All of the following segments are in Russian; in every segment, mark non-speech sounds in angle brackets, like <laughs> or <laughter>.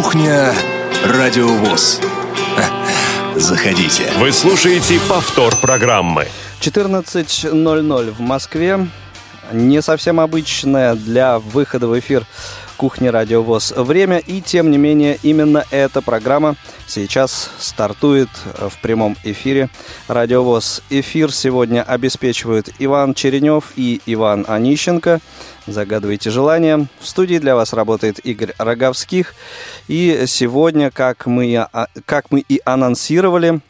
Кухня Радиовоз. <laughs> Заходите. Вы слушаете повтор программы. 14.00 в Москве. Не совсем обычное для выхода в эфир кухни Радиовоз время, и тем не менее именно эта программа сейчас стартует в прямом эфире Радиовоз. Эфир сегодня обеспечивают Иван Черенев и Иван Онищенко. Загадывайте желание. В студии для вас работает Игорь Роговских. И сегодня, как мы, а, как мы и анонсировали,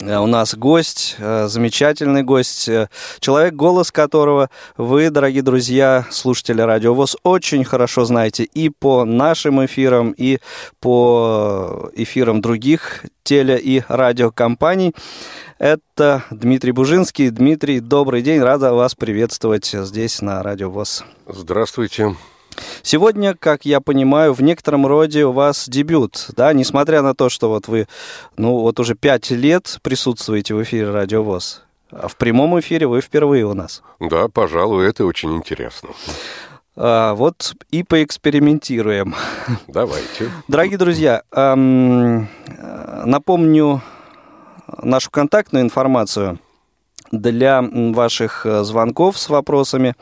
у нас гость, э, замечательный гость, э, человек, голос которого вы, дорогие друзья, слушатели Радио ВОЗ, очень хорошо знаете и по нашим эфирам, и по эфирам других теле- и радиокомпаний. Это Дмитрий Бужинский. Дмитрий, добрый день, рада вас приветствовать здесь на Радио ВОЗ. Здравствуйте. Сегодня, как я понимаю, в некотором роде у вас дебют, да, несмотря на то, что вот вы, ну, вот уже пять лет присутствуете в эфире Радио ВОЗ. А в прямом эфире вы впервые у нас. Да, пожалуй, это очень интересно. А, вот и поэкспериментируем. Давайте. Дорогие друзья, эм, напомню нашу контактную информацию для ваших звонков с вопросами.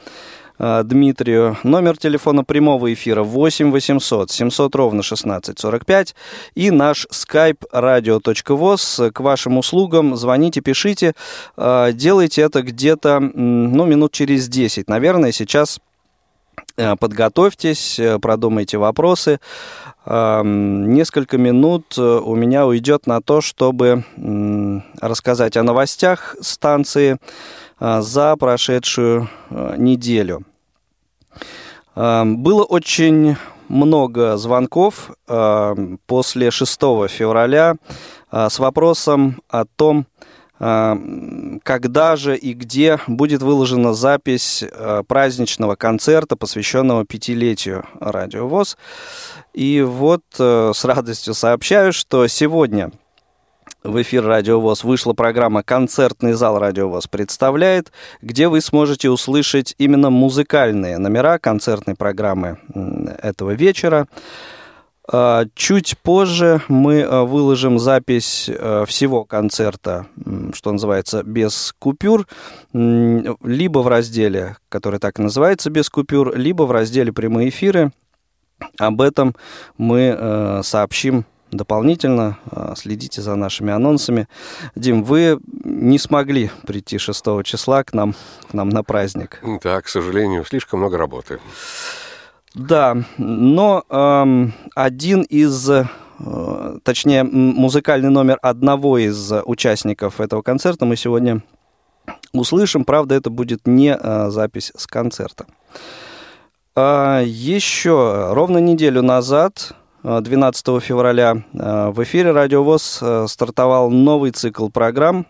Э, Дмитрию. Номер телефона прямого эфира 8 800 700 ровно 16 45 и наш skype radio.voz к вашим услугам. Звоните, пишите. Э, делайте это где-то, ну, минут через 10. Наверное, сейчас э, подготовьтесь, продумайте вопросы. Несколько минут у меня уйдет на то, чтобы рассказать о новостях станции за прошедшую неделю. Эм, было очень много звонков эм, после 6 февраля э, с вопросом о том, эм, когда же и где будет выложена запись э, праздничного концерта, посвященного пятилетию Радио ВОЗ. И вот э, с радостью сообщаю, что сегодня в эфир Радио ВОЗ вышла программа «Концертный зал Радио ВОЗ представляет», где вы сможете услышать именно музыкальные номера концертной программы этого вечера. А, чуть позже мы а, выложим запись а, всего концерта, что называется, без купюр, либо в разделе, который так и называется, без купюр, либо в разделе прямые эфиры. Об этом мы сообщим дополнительно. А, следите за нашими анонсами. Дим, вы не смогли прийти 6 числа к нам, к нам на праздник. Да, к сожалению, слишком много работы. Да, но эм, один из, э, точнее, музыкальный номер одного из участников этого концерта мы сегодня услышим. Правда, это будет не э, запись с концерта. А, еще ровно неделю назад 12 февраля э, в эфире Радио ВОЗ э, стартовал новый цикл программ.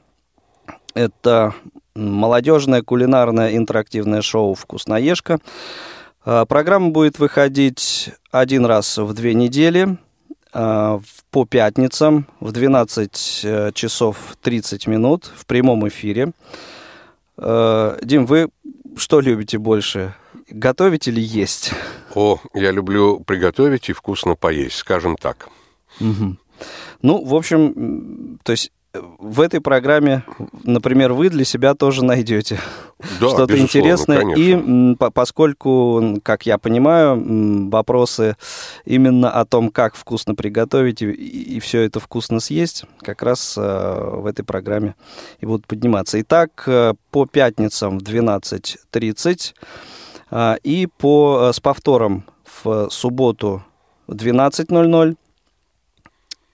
Это молодежное кулинарное интерактивное шоу «Вкусноежка». Э, программа будет выходить один раз в две недели по пятницам в 12 часов 30 минут в прямом эфире. Дим, вы что любите больше, готовить или есть? О, я люблю приготовить и вкусно поесть, скажем так. Угу. Ну, в общем, то есть в этой программе, например, вы для себя тоже найдете да, что-то интересное. Конечно. И поскольку, как я понимаю, вопросы именно о том, как вкусно приготовить и, и все это вкусно съесть, как раз э, в этой программе и будут подниматься. Итак, э, по пятницам в 12.30 а, и по, э, с повтором в субботу в 12.00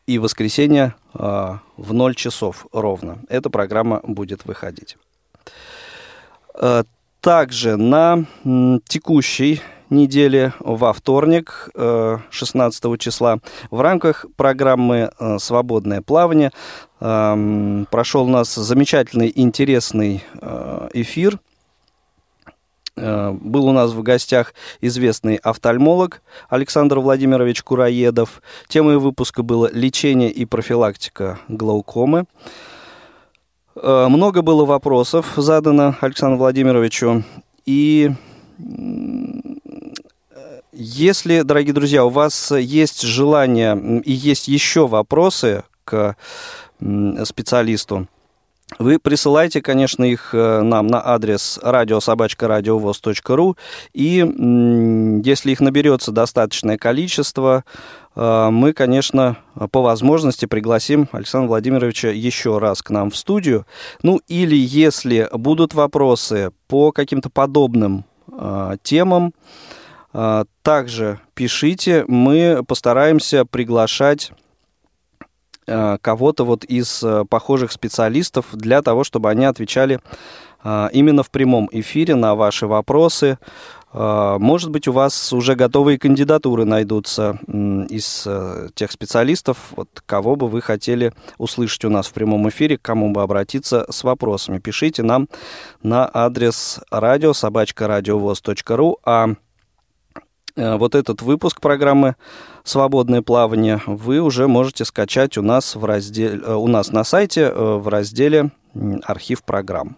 и воскресенье в 0 часов ровно. Эта программа будет выходить. А, также на текущей неделе во вторник, 16 числа, в рамках программы «Свободное плавание» прошел у нас замечательный, интересный эфир был у нас в гостях известный офтальмолог Александр Владимирович Кураедов. Темой выпуска было «Лечение и профилактика глаукомы». Э, много было вопросов задано Александру Владимировичу, и Если, дорогие друзья, у вас есть желание и есть еще вопросы к специалисту, вы присылайте, конечно, их э, нам на адрес радиособачка.радиовоз.ру, и если их наберется достаточное количество, э, мы, конечно, по возможности пригласим Александра Владимировича еще раз к нам в студию. Ну, или если будут вопросы по каким-то подобным э, темам, также пишите, мы постараемся приглашать кого-то вот из э, похожих специалистов для того, чтобы они отвечали э, именно в прямом эфире на ваши вопросы. Может быть, у вас уже готовые кандидатуры найдутся из тех специалистов, вот, кого бы вы хотели услышать у нас в прямом эфире, к кому бы обратиться с вопросами. Пишите нам на адрес радио собачка радиовоз.ру, а вот этот выпуск программы свободное плавание, вы уже можете скачать у нас, в разделе, э, у нас на сайте э, в разделе «Архив программ».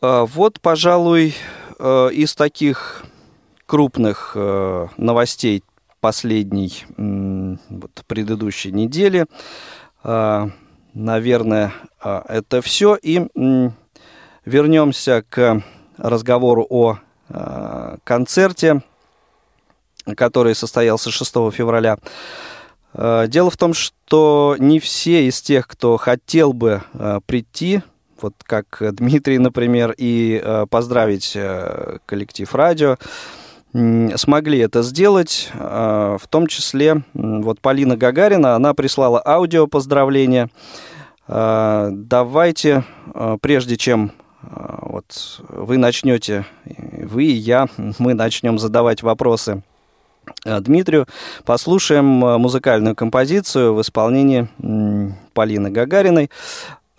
Э, вот, пожалуй, из таких крупных новостей последней, вот, предыдущей недели, наверное, это все. И вернемся к разговору о концерте который состоялся 6 февраля. Э, дело в том, что не все из тех, кто хотел бы э, прийти, вот как Дмитрий, например, и э, поздравить коллектив радио, смогли это сделать, в том числе вот Полина Гагарина, она прислала аудио поздравления. Давайте, прежде чем вот вы начнете, вы и я, мы начнем задавать вопросы Дмитрию. Послушаем э, музыкальную композицию в исполнении Полины Гагариной.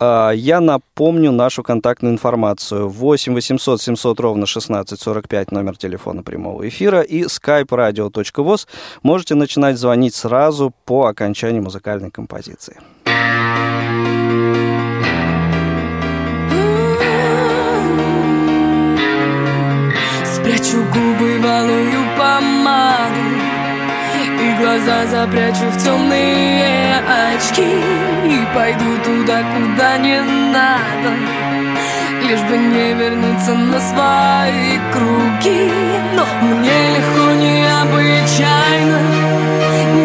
Э, я напомню нашу контактную информацию. 8 800 700 ровно 1645 номер телефона прямого эфира и skype radio.voz. Можете начинать звонить сразу по окончании музыкальной композиции. Спрячу губы в алую помаду И глаза запрячу в темные очки И пойду туда, куда не надо. Лишь бы не вернуться на свои круги. Но мне легко, необычайно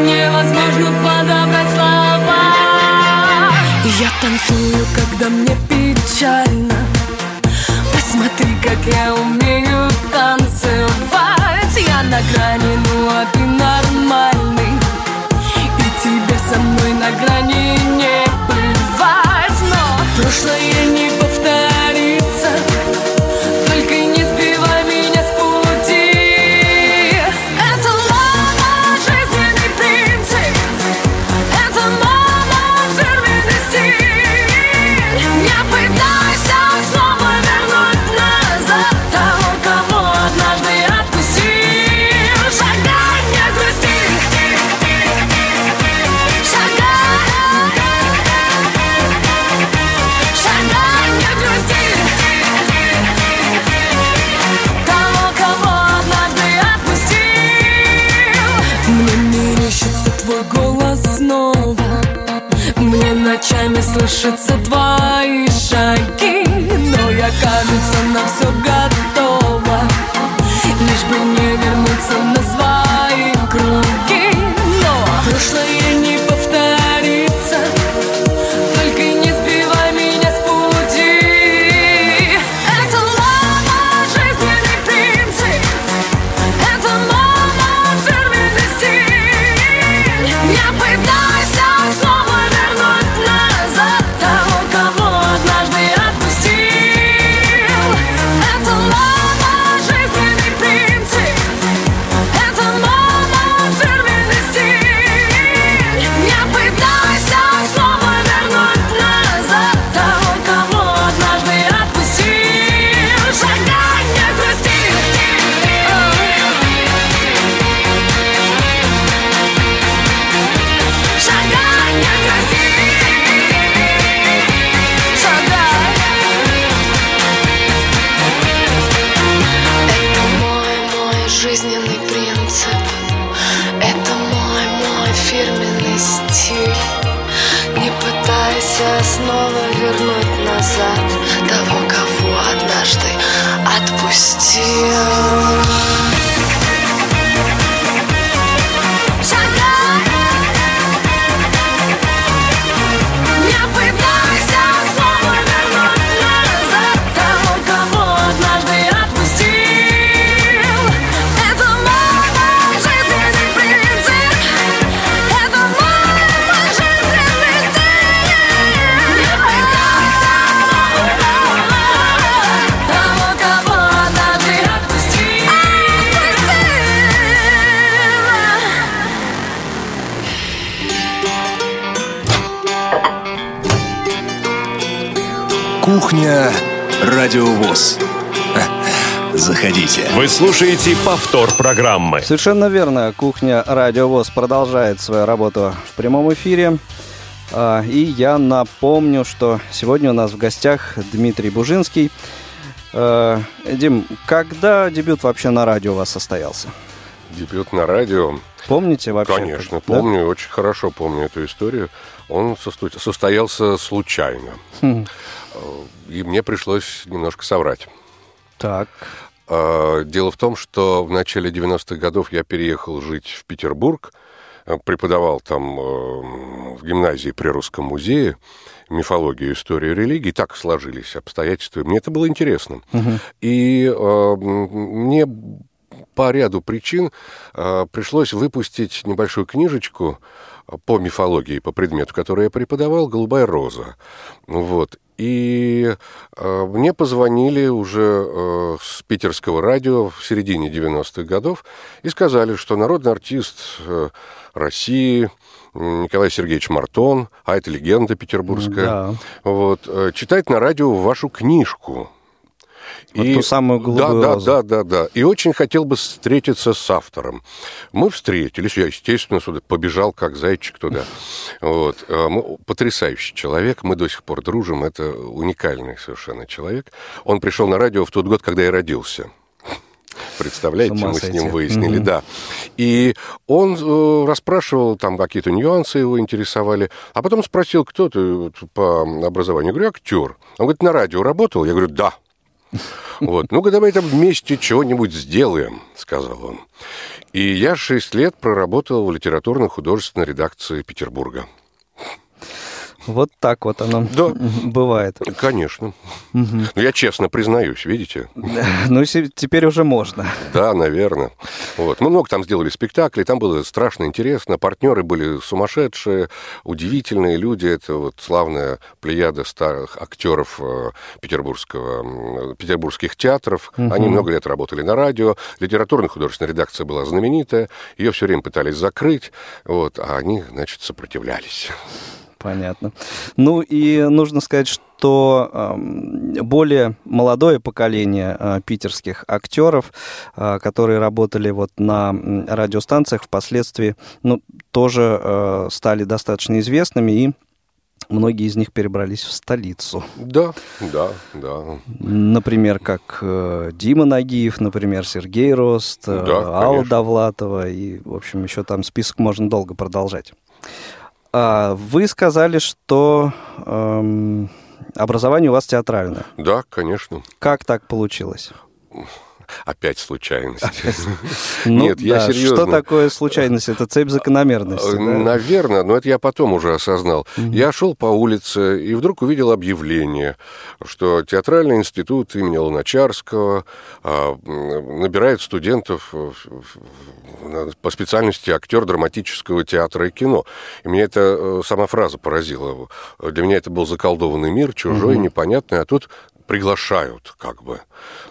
Невозможно подобрать слова. Я танцую, когда мне печально. Посмотри, как я умею танцевать на грани, ну а ты нормальный И тебе со мной на грани не бывать Но прошлое не повторится слышатся твои шаги Но я, кажется, на все готова слушаете повтор программы. Совершенно верно. Кухня Радио ВОЗ продолжает свою работу в прямом эфире. А, И я напомню, что сегодня у нас в гостях Дмитрий Бужинский. А, Дим, когда дебют вообще на радио у вас состоялся? Дебют на радио. Помните вообще? Конечно, Да? помню, очень хорошо помню эту историю. Он состоялся случайно. Хм. И мне пришлось немножко соврать. Так. А, Дело в том, что в начале 90-х годов я переехал жить в Петербург, э, преподавал там э, в гимназии при Русском музее мифологию, историю религии. Так сложились обстоятельства. Мне это было интересно. И э, мне по ряду причин э, пришлось выпустить небольшую книжечку по мифологии, по предмету, который я преподавал, «Голубая роза». Вот. И э, мне позвонили уже э, с питерского радио в середине 90-х годов и сказали, что народный артист э, России Николай Сергеевич Мартон, а это легенда петербургская, Да. вот, э, читает на радио вашу книжку. Вот ту самую «Голубую да, розу». Да, да, да, да. И очень хотел бы встретиться с автором. Мы встретились, я, естественно, сюда побежал, как зайчик туда. Вот. Мы- Потрясающий человек, мы до сих пор дружим, это уникальный совершенно человек. Он пришел на радио в тот год, когда я родился. Представляете, мы с ним выяснили, Мгм. да. И он э, расспрашивал, там какие-то нюансы его интересовали, а потом спросил, кто ты вот по образованию. Я говорю, актер. Он говорит, на радио работал? Я говорю, да. Вот, ну-ка давай там вместе чего-нибудь сделаем, сказал он. И я шесть лет проработал в литературно-художественной редакции Петербурга. Вот так вот оно Да. <laughs> бывает. Конечно. Ну, я честно признаюсь, видите? <laughs> Ну, теперь уже можно. Да, наверное. Вот. Мы много там сделали спектаклей, там было страшно интересно. Партнеры были сумасшедшие, удивительные люди. Это вот славная плеяда старых актеров э, петербургского, петербургских театров. Они много лет работали на радио. Литературная художественная редакция была знаменитая. Ее все время пытались закрыть, вот, а они, значит, сопротивлялись. Понятно. Ну и нужно сказать, что более молодое поколение э, питерских актеров, э, которые работали вот на радиостанциях, впоследствии, ну, тоже э, стали достаточно известными, и многие из них перебрались в столицу. Да, да, да. Например, как э, Дима Нагиев, например, Сергей Рост, э, Да, Алла конечно. Довлатова, и, в общем, еще там список можно долго продолжать. А, Вы сказали, что эм, образование у вас театральное. Да, конечно. Как так получилось? Опять случайность. <laughs> Ну Нет, я да, серьезно. Что такое случайность? Это цепь закономерности. Наверное, но это я потом уже осознал. Я шел по улице и вдруг увидел объявление, что Театральный институт имени Луначарского а, набирает студентов по специальности актер драматического театра и кино. И меня эта э, сама фраза поразила. Для меня это был заколдованный мир, чужой, непонятный, а тут приглашают как бы.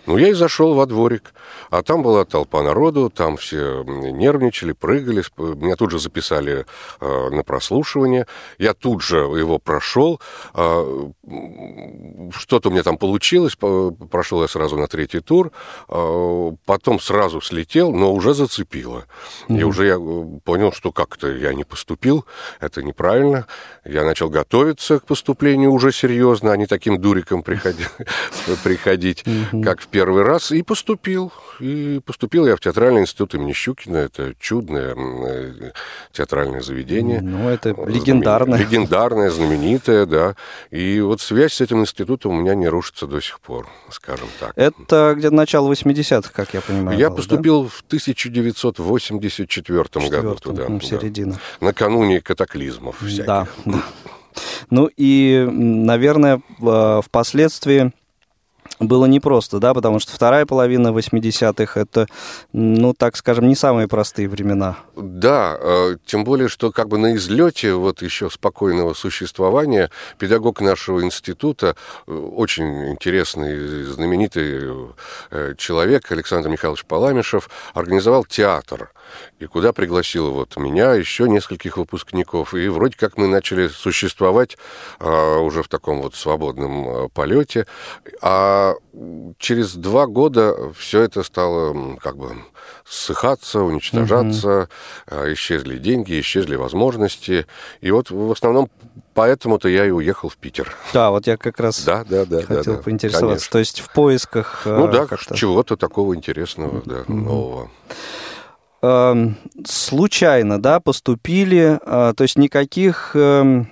Ну, я и зашел во дворик, а там была толпа народу, там все нервничали, прыгали, меня тут же записали э, на прослушивание, я тут же его прошел, м, что-то у меня там получилось, по- прошел я сразу на третий тур, а, потом сразу слетел, но уже зацепило. И уже я э, понял, что как-то я не поступил, это неправильно. Я начал готовиться к поступлению уже серьезно, а не таким дуриком приходить, как в первый раз, и поступил. И поступил я в театральный институт имени Щукина. Это чудное э, театральное заведение. Ну, это легендарное. Легендарное, знаменитое, да. И вот связь с этим институтом у меня не рушится до сих пор, скажем так. Это где-то начало 80-х, как я понимаю. Я было, поступил в 1984 да? году туда. ну, да. середина. Накануне катаклизмов всяких. Да, да. Ну и, наверное, в- впоследствии было непросто, да, потому что вторая половина 80-х это, ну, так скажем, не самые простые времена. Да, э, тем более, что как бы на излете вот еще спокойного существования педагог нашего института, э, очень интересный, знаменитый э, человек Александр Михайлович Паламишев, организовал театр, и куда пригласил вот меня, еще нескольких выпускников, и вроде как мы начали существовать э, уже в таком вот свободном э, полете, а через два года все это стало как бы ссыхаться, уничтожаться, а, исчезли деньги, исчезли возможности. И вот в основном поэтому-то я и уехал в Питер. Да, вот я как раз Да, да, да. хотел да, да, поинтересоваться. конечно. То есть в поисках Ну да, как-то... чего-то такого интересного, да, нового. Эм, случайно, да, поступили, э, то есть никаких эм,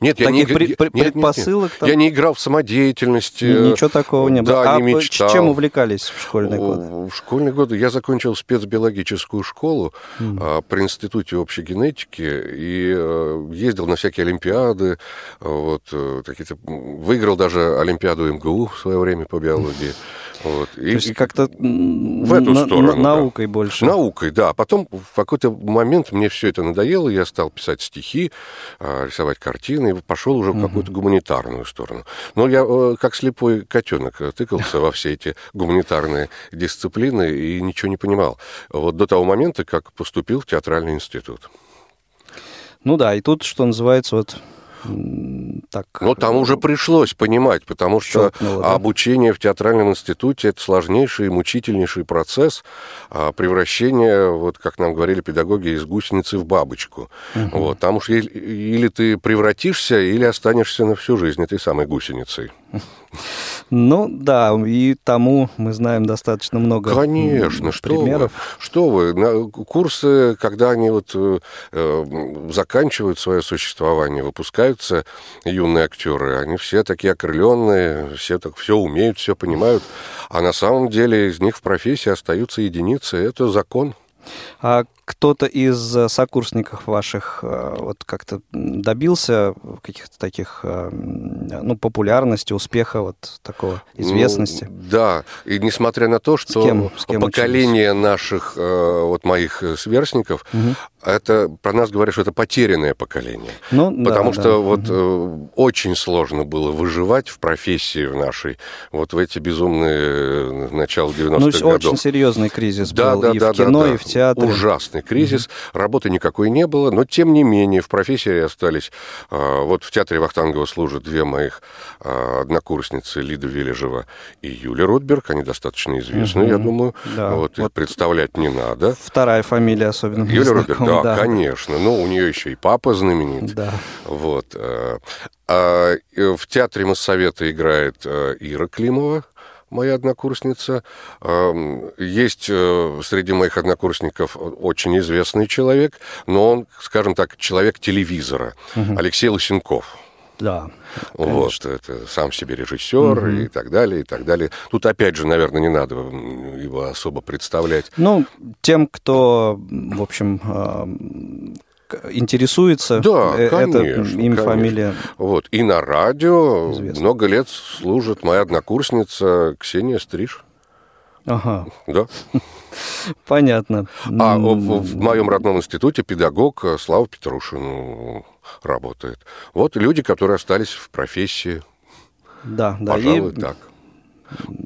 Нет, я не, при- нет, нет, нет. предпосылок там? Я не играл в самодеятельности. Ни- Ничего такого не было. Да, а не мечтал. чем увлекались в школьные годы? В школьные годы я закончил спецбиологическую школу а, при Институте общей генетики и э, ездил на всякие олимпиады, а, вот, э, м, выиграл даже Олимпиаду МГУ в свое время по биологии. <laughs> Вот. И- То есть и- как-то м, в эту на- сторону, на- да. наукой больше. Наукой, да. А потом в какой-то момент мне все это надоело, я стал писать стихи, а, рисовать картины, и пошел уже в какую-то гуманитарную сторону. Но я э, как слепой котенок э, тыкался во все эти гуманитарные дисциплины и ничего не понимал. Вот до того момента, как поступил в театральный институт. Ну да, и тут, что называется, вот так... Но там уже пришлось понимать, потому что Щелкнуло, да? обучение в театральном институте это сложнейший и мучительнейший процесс а, превращения, вот как нам говорили педагоги, из гусеницы в бабочку. Вот, там уж или, или ты превратишься, или останешься на всю жизнь этой самой гусеницей. <laughs> Ну да, и тому мы знаем достаточно много Конечно, что примеров. вы, что вы, курсы, когда они вот э, заканчивают свое существование, выпускаются юные актеры, они все такие окрыленные, все так все умеют, все понимают, а на самом деле из них в профессии остаются единицы, это закон. А кто-то из э, сокурсников ваших э, вот как-то добился каких-то таких, э, ну, популярности, успеха, вот такого, известности? Ну, да, и несмотря на то, что кем- с кем поколение наших, э, вот моих сверстников, это про нас говорят, что это потерянное поколение. Ну, да, Потому да. что вот э, очень сложно было выживать в профессии в нашей, вот в эти безумные начала 90-х Ну, годов. очень серьезный кризис Да, был да, и да, в кино, да, да. и в театре. Ужасный кризис. Работы никакой не было, но тем не менее в профессии остались. а, Вот в театре Вахтангова служат две моих а, однокурсницы Лида Вележева и Юлия Ротберг. Они достаточно известны, я думаю. Да. Вот, их Вот. представлять не надо. Вторая фамилия особенно Юлия Ротберг, знакома, да, конечно. Ну, у нее еще и папа знаменит. Да. Вот. э, а, В театре Моссовета играет э, Ира Климова, моя однокурсница. Есть э, среди моих однокурсников очень известный человек, но он, скажем так, человек телевизора. Алексей Лысенков. Да. Вот, это сам себе режиссер и так далее, и так далее. Тут, опять же, наверное, не надо его особо представлять. Ну, тем, кто, в общем, интересуется, Да, э, это конечно, имя, конечно. фамилия. Вот. И на радио Известно. много лет служит моя однокурсница Ксения Стриж. Ага, Да. <laughs> понятно. А в, в моем родном институте педагог э, Слава Петрушин работает. Вот люди, которые остались в профессии, Да, да. пожалуй, и- так.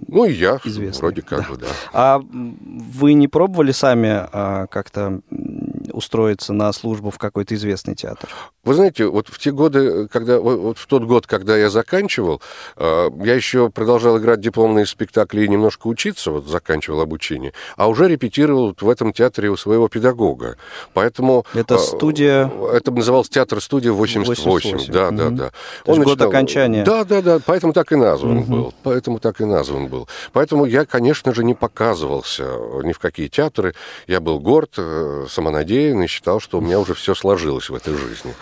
Ну и я, Известный, вроде как бы, да. А вы не пробовали сами а, как-то устроиться на службу в какой-то известный театр? Вы знаете, вот в те годы, когда вот- в тот год, когда я заканчивал, э, я еще продолжал играть дипломные спектакли и немножко учиться, вот заканчивал обучение, а уже репетировал в этом театре у своего педагога. Поэтому Это э, студия- Это называлось театр-студия 88. 88, Да, да, мгм. да. То есть год окончания. Да, да, да. Поэтому так и назван был. Поэтому так и назван был. Поэтому я, конечно же, не показывался ни в какие театры. Я был горд, э, самонадеян и считал, что у меня уже все сложилось в этой жизни.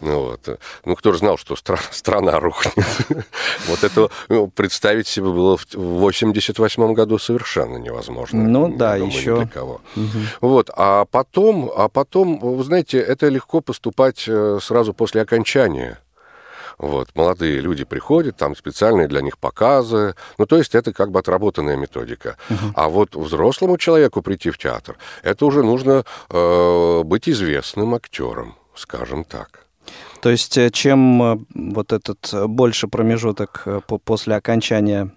Вот. Ну, кто же знал, что стра- страна рухнет. <laughs> Вот это ну, представить себе было в 88 году совершенно невозможно. Ну да, еще- для кого. Вот, а потом, а потом, вы знаете, это легко поступать э, сразу после окончания. Вот, молодые люди приходят, там специальные для них показы. Ну, то есть это как бы отработанная методика. А вот взрослому человеку прийти в театр, это уже нужно э, быть известным актером, скажем так. То есть э, чем э, вот этот э, больше промежуток по- после окончания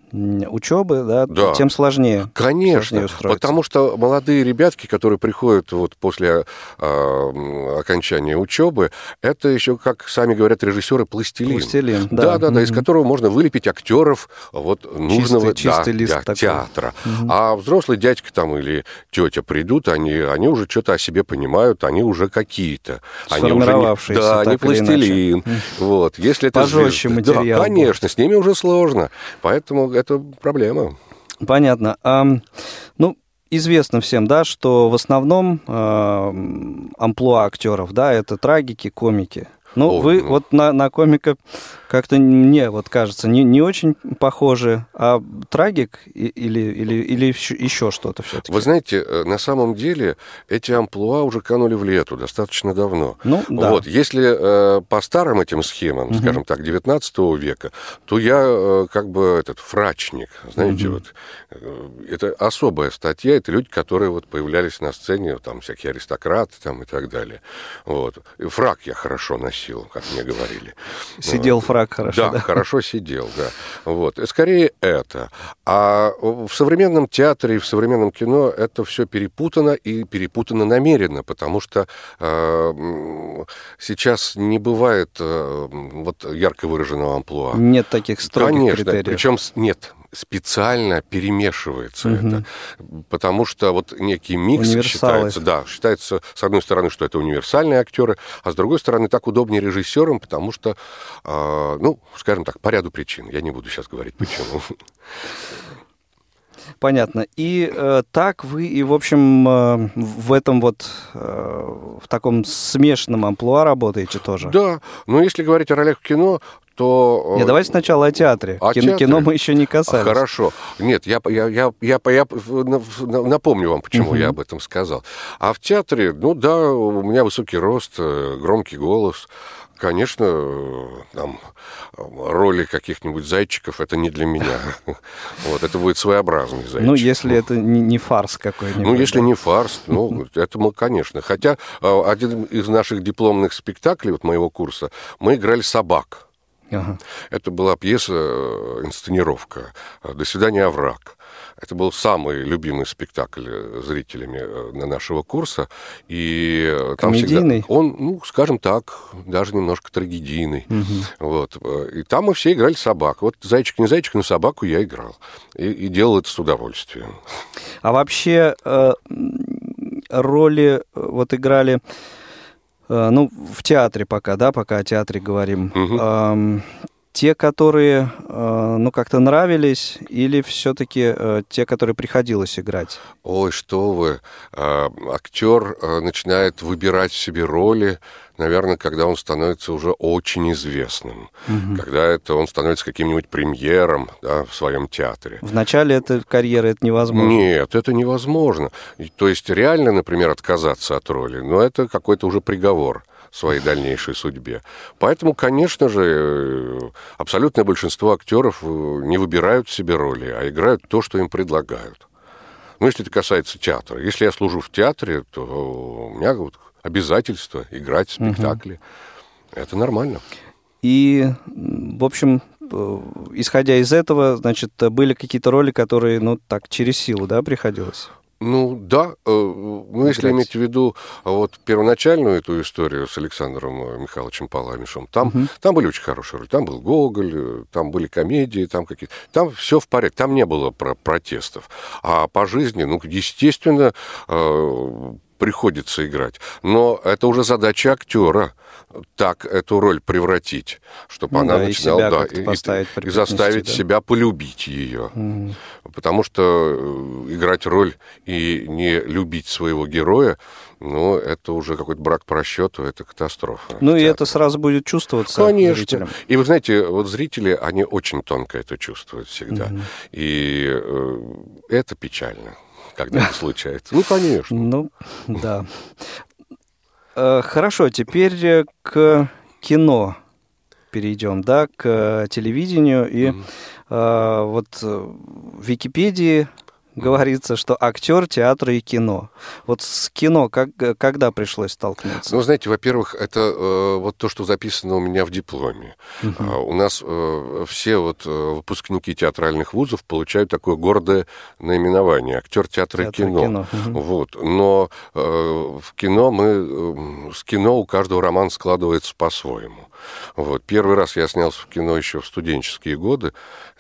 учебы, да, Да. тем сложнее. Конечно, сложнее устроиться. потому что молодые ребятки, которые приходят вот после э, окончания учебы, это еще, как сами говорят режиссеры, пластилин. Пластилин, да. Да, да, да, из которого можно вылепить актеров вот нужного чистый да, лист да, такой. театра. А взрослый дядька там или тетя придут, они, они уже что-то о себе понимают, они уже какие-то. Они уже не, да, не или пластилин. Вот, если это Пожестче звезды- материал Да, конечно, с ними уже сложно. Поэтому это проблема. Понятно. Ам, ну, известно всем, да, что в основном ам, амплуа актеров, да, это трагики, комики. Ну, О, вы ну. вот на, на комика как-то мне вот кажется не, не очень похожи, а трагик или, или, или еще, что-то все-таки. Вы знаете, э, на самом деле эти амплуа уже канули в лету достаточно давно. Ну, да. Вот, если э, по старым этим схемам, скажем так, 19 века, то я э, как бы этот фрачник, знаете, вот э, это особая статья, это люди, которые вот появлялись на сцене, там всякие аристократы там и так далее. Вот. И фрак я хорошо носил, как мне говорили. Сидел фраг хорошо, да, да? хорошо сидел, да. Вот. И скорее это. А в современном театре и в современном кино это все перепутано и перепутано намеренно, потому что э, сейчас не бывает э, вот ярко выраженного амплуа. Нет таких строгих Конечно, критериев. причем нет, специально перемешивается это, потому что вот некий микс считается, да, считается с одной стороны, что это универсальные актеры, а с другой стороны так удобнее режиссерам, потому что, э, ну, скажем так, по ряду причин. Я не буду сейчас говорить почему. Понятно. И э, так вы и, в общем, э, в этом вот, э, в таком смешанном амплуа работаете тоже? Да, но если говорить о ролях в кино, то... э, Не, давайте сначала о театре. О кино, театре? кино мы еще не касались. Хорошо. Нет, я, я, я, я, я на- напомню вам, почему я об этом сказал. А в театре, ну да, у меня высокий рост, э, громкий голос. Конечно, там, роли каких-нибудь зайчиков это не для меня. <laughs> Вот, это будет своеобразный зайчик. Ну, если это не, не фарс какой-нибудь. Ну, если не фарс, ну, <laughs> это мы, конечно. Хотя э, один из наших дипломных спектаклей, вот моего курса, мы играли собак. Ага. Это была пьеса, э, инсценировка «До свидания, овраг». Это был самый любимый спектакль э, зрителями э, на нашего курса. И там Комедийный? всегда... Он, ну, скажем так, даже немножко трагедийный. Вот. э, И там мы все играли собак. Вот зайчик не зайчик, но собаку я играл. И, и делал это с удовольствием. А вообще роли вот играли, ну, в театре пока, да, пока о театре говорим. Эм, те, которые, э, ну, как-то нравились, или все-таки те, которые приходилось играть? Ой, что вы. А, Актер начинает выбирать себе роли, наверное, когда он становится уже очень известным. Когда это он становится каким-нибудь премьером да, в своем театре. В начале этой карьеры это невозможно. Нет, это невозможно. И, То есть реально, например, отказаться от роли, но это какой-то уже приговор своей дальнейшей судьбе. Поэтому, конечно же, э, абсолютное большинство актеров э, не выбирают себе роли, а играют то, что им предлагают. Ну, если это касается театра. Если я служу в театре, то у меня вот обязательство играть в спектакле. Это нормально. И, в общем, э, исходя из этого, значит, были какие-то роли, которые, ну, так, через силу, да, приходилось? Ну да, э, ну если иметь в виду а, вот первоначальную эту историю с Александром э, Михайловичем Паламишем, там, там были очень хорошие роли, там был Гоголь, там были комедии, там какие-то, там все в порядке, там не было про протестов, а по жизни, ну естественно, приходится играть, но это уже задача актера так эту роль превратить, чтобы Ну она да, начинала, да, и, и заставить да. себя полюбить ее. Потому что э, играть роль и не любить своего героя, ну, это уже какой-то брак по расчету, это катастрофа. Ну и это сразу будет чувствоваться Конечно. зрителям. И вы знаете, вот зрители, они очень тонко это чувствуют всегда. И э, это печально, когда это случается. Ну, конечно. Ну, да. Э, Хорошо, теперь э, к кино перейдем, да, к э, телевидению. И э, вот в Википедии говорится, что актер театра и кино. Вот с кино как, когда пришлось столкнуться? Ну, знаете, во-первых, это э, вот то, что записано у меня в дипломе. А, у нас э, все вот э, выпускники театральных вузов получают такое гордое наименование актер театра Театр и кино. кино, мгм. Вот. Но э, в кино мы э, с кино у каждого роман складывается по-своему. Вот. Первый раз я снялся в кино еще в студенческие годы.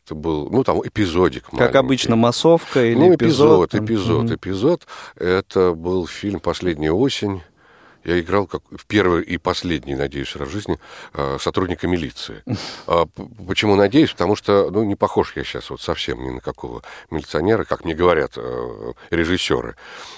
Это был, ну, там, эпизодик Как маленький. обычно, массовка или Ну, эпизод? эпизод, эпизод, Мгм. эпизод. Это был фильм «Последняя осень». Я играл как в первый и последний, надеюсь, раз в жизни э, сотрудника милиции. <laughs> А, Почему надеюсь? Потому что, ну, не похож я сейчас вот совсем ни на какого милиционера, как мне говорят э, режиссеры.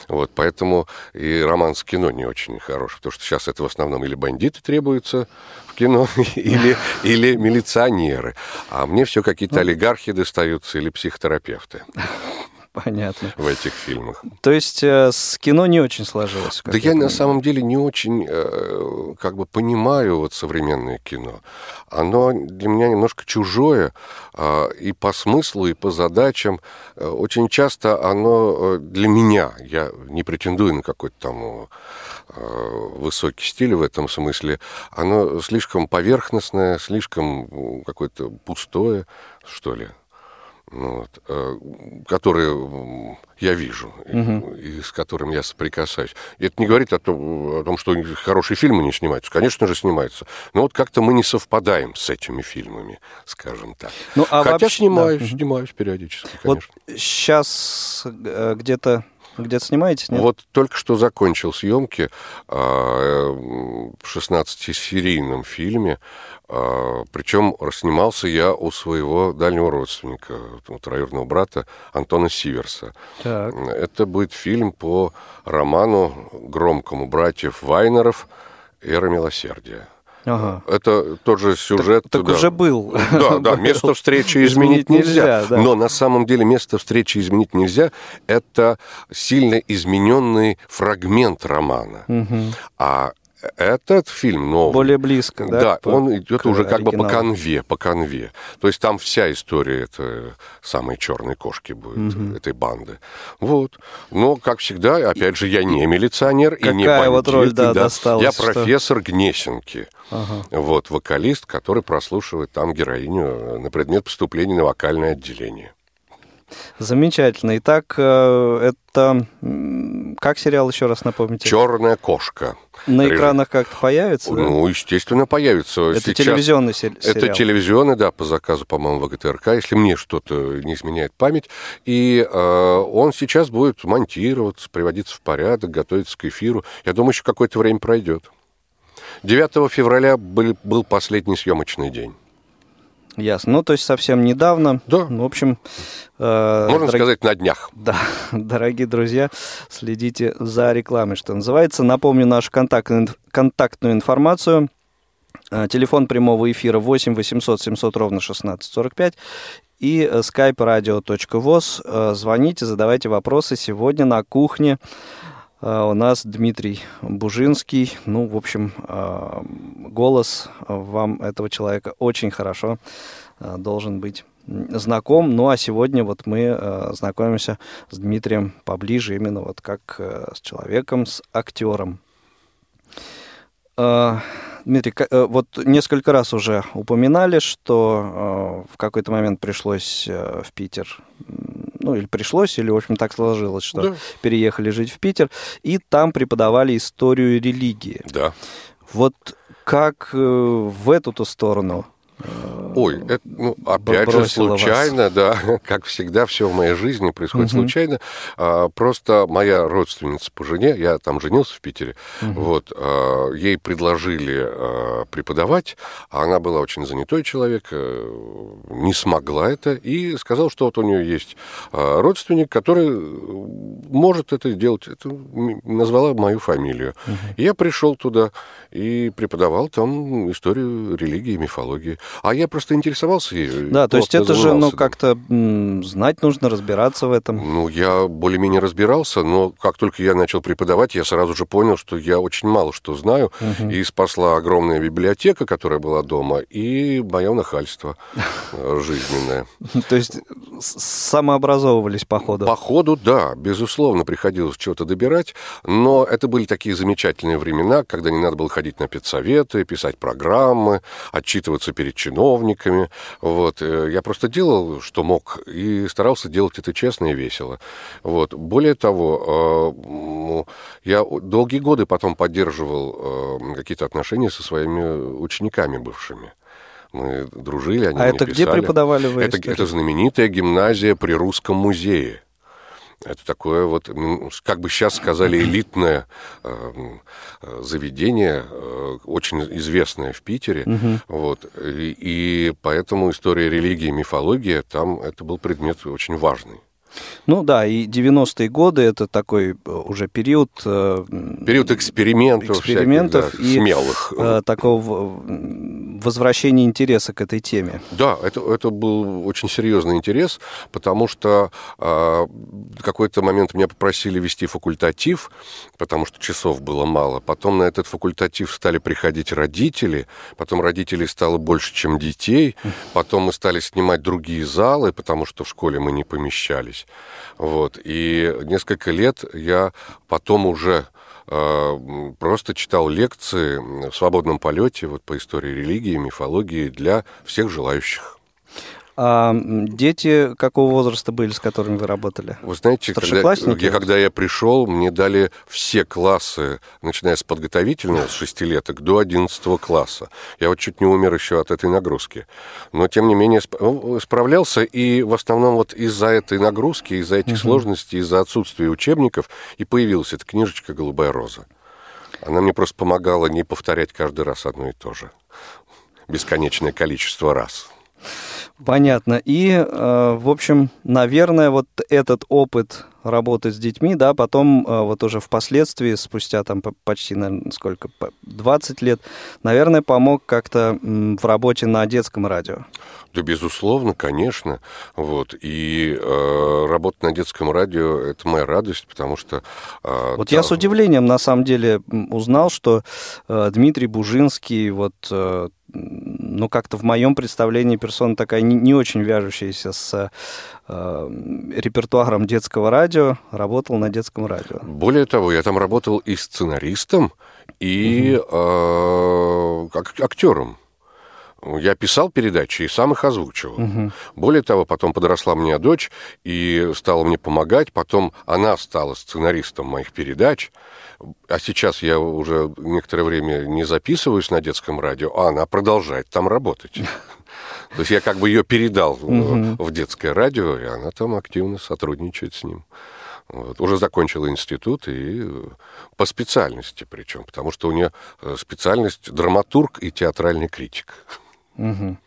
Вот, поэтому и роман с кино не очень хороший, потому что сейчас это в основном или бандиты требуются в кино, <laughs> или, или милиционеры. А мне все Ну. какие-то олигархи достаются или психотерапевты <laughs> Понятно. в этих фильмах. То есть э, с кино не очень сложилось? Да я на понимаю. самом деле не очень э, как бы понимаю вот современное кино. Оно для меня немножко чужое а, и по смыслу, и по задачам. Э, Очень часто оно для меня, я не претендую на какой-то там высокий стиль в этом смысле, оно слишком поверхностное, слишком какое-то пустое, что ли. Ну вот, э, которые я вижу и, и с которым я соприкасаюсь. И это не говорит о том, о том, что хорошие фильмы не снимаются. Конечно же, снимаются. Но вот как-то мы не совпадаем с этими фильмами, скажем так. Ну, а Хотя вообще- снимаюсь, да, снимаюсь периодически, Вот конечно. сейчас где-то где-то снимаетесь, нет? Вот только что закончил съемки а, в 16-серийном фильме, а, причем снимался я у своего дальнего родственника, вот, троюродного брата Антона Сиверса. Так. Это будет фильм по роману громкому братьев Вайнеров «Эра милосердия». Ага. Это тот же сюжет. так да. уже был. Да, да, место встречи изменить Изменить нельзя, нельзя. да. Но на самом деле место встречи изменить нельзя. Это сильно измененный фрагмент романа. А этот фильм новый. Более близко, да? Да, по- он идет уже как бы по оригиналу? конве, по конве. То есть там вся история это самой черной кошки будет, этой банды. Вот. Но, как всегда, опять же, я не милиционер и не бандит. вот роль, да, и досталась, Я что- профессор Гнесинки. Ага. Вот, вокалист, который прослушивает там героиню на предмет поступления на вокальное отделение. Замечательно. Итак, э, это как сериал еще раз напомните? Черная кошка. На Режим. экранах как-то появится? да? Ну, естественно, появится. Это Сейчас- телевизионный се- Это сериал. телевизионный, да, по заказу, по-моему, ВГТРК, если мне что-то не изменяет память. И э, он сейчас будет монтироваться, приводиться в порядок, готовиться к эфиру. Я думаю, еще какое-то время пройдет. 9 февраля был, был последний съемочный день. Ясно. Ну, то есть совсем недавно. Да. В общем... э, Можно дорог- сказать, на днях. Да, <laughs> дорогие друзья, следите за рекламой, что называется. Напомню нашу контактную, контактную информацию. Э, Телефон прямого эфира 8 800 700 ровно 1645 и э, skype radio.voz. Э, Звоните, задавайте вопросы. Сегодня на кухне у нас Дмитрий Бужинский. Ну, в общем, э, голос вам этого человека очень хорошо э, должен быть знаком. Ну, а сегодня вот мы знакомимся с Дмитрием поближе, именно вот как э, с человеком, с актером. Дмитрий, э, вот несколько раз уже упоминали, что в какой-то момент пришлось э, в Питер ну, или пришлось, или, в общем, так сложилось, что Да. переехали жить в Питер, и там преподавали историю религии. Да. Вот как э, в эту-то сторону? Ой, это, ну, опять же, бросило вас. случайно, <laughs> да, как всегда, все в моей жизни происходит случайно. А, просто моя родственница по жене, я там женился в Питере, вот, а, ей предложили а, преподавать, а она была очень занятой человек, э, не смогла это, и сказал, что вот у нее есть а, родственник, который э, может это сделать. Это назвала мою фамилию. И Я пришел туда и преподавал там историю религии и мифологии. А я просто интересовался ею. Да, то есть это же, ну, как-то знать нужно, разбираться в этом. Ну, я более-менее разбирался, но как только я начал преподавать, я сразу же понял, что я очень мало что знаю. И спасла огромная библиотека, которая была дома, и мое нахальство э, жизненное. <laughs> То есть самообразовывались по ходу. По ходу, да, безусловно, приходилось чего-то добирать, но это были такие замечательные времена, когда не надо было ходить на педсоветы, писать программы, отчитываться перед чиновниками. Вот. э, Я просто делал, что мог, и старался делать это честно и весело. Вот. Более того, э, я долгие годы потом поддерживал э, какие-то отношения со своими учениками бывшими. Мы дружили, они А это где писали. преподавали вы Это, историю? это знаменитая гимназия при Русском музее. Это такое вот, м, как бы сейчас сказали, элитное э, заведение, э, очень известное в Питере. Вот, и, и поэтому история религии и мифология там это был предмет очень важный. Ну да, и 90-е годы это такой э, уже период э, Период экспериментов, экспериментов всяких, да, и смелых. э, такого возвращения интереса к этой теме. Да, это, это был очень серьезный интерес, потому что а, в какой-то момент меня попросили вести факультатив, потому что часов было мало. Потом на этот факультатив стали приходить родители, потом родителей стало больше, чем детей. Потом мы стали снимать другие залы, потому что в школе мы не помещались. Вот. И несколько лет я потом уже э, просто читал лекции в свободном полете вот, по истории религии, мифологии для всех желающих. А дети какого возраста были, с которыми вы работали? Вы знаете, когда я, когда я пришел, мне дали все классы, начиная с подготовительного, с шестилеток, до 11 класса. Я вот чуть не умер еще от этой нагрузки. Но, тем не менее, ну, справлялся, и в основном вот из-за этой нагрузки, из-за этих сложностей, из-за отсутствия учебников и появилась эта книжечка «Голубая роза». Она мне просто помогала не повторять каждый раз одно и то же. Бесконечное количество раз. Понятно. И, э, в общем, наверное, вот этот опыт работы с детьми, да, потом э, вот уже впоследствии, спустя там по- почти, наверное, сколько, по- 20 лет, наверное, помог как-то в работе на детском радио. Да, безусловно, конечно. Вот. И э, работа на детском радио – это моя радость, потому что... э, Вот я там- с удивлением, на самом деле, узнал, что э, Дмитрий Бужинский, вот, э, ну, как-то в моем представлении персона такая не, не очень вяжущаяся с репертуаром детского радио, работал на детском радио. Более того, я там работал и сценаристом, и э, как актером. Я писал передачи и сам их озвучивал. Более того, потом подросла меня дочь и стала мне помогать. Потом она стала сценаристом моих передач. А сейчас я уже некоторое время не записываюсь на детском радио, а она продолжает там работать. <laughs> То есть я как бы ее передал э, в детское радио, и она там активно сотрудничает с ним. Вот. Уже закончила институт и э, по специальности причем, потому что у нее э, специальность драматург и театральный критик. Мгм.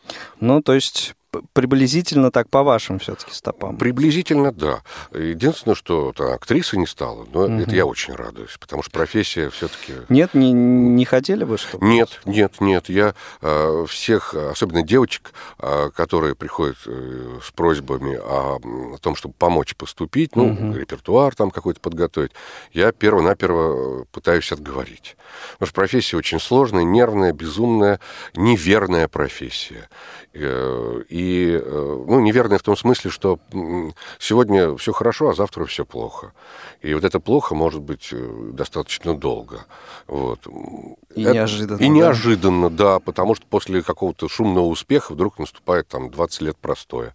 Ну, то есть приблизительно так по вашим все-таки стопам. Приблизительно, да. Единственное, что вот она актрисы не стала, но это я очень радуюсь, потому что профессия все-таки... Нет, не, не хотели бы, чтобы... Нет, нет, нет. Я э, всех, особенно девочек, э, которые приходят э, с просьбами о, о том, чтобы помочь поступить, ну, репертуар там какой-то подготовить, я перво-наперво пытаюсь отговорить. Потому что профессия очень сложная, нервная, безумная, неверная профессия. Э, И, э, ну, неверная в том смысле, что сегодня все хорошо, а завтра все плохо. И вот это плохо может быть э, достаточно долго. Вот. И Это- неожиданно, И да? неожиданно, да, потому что после какого-то шумного успеха вдруг наступает там 20 лет простоя.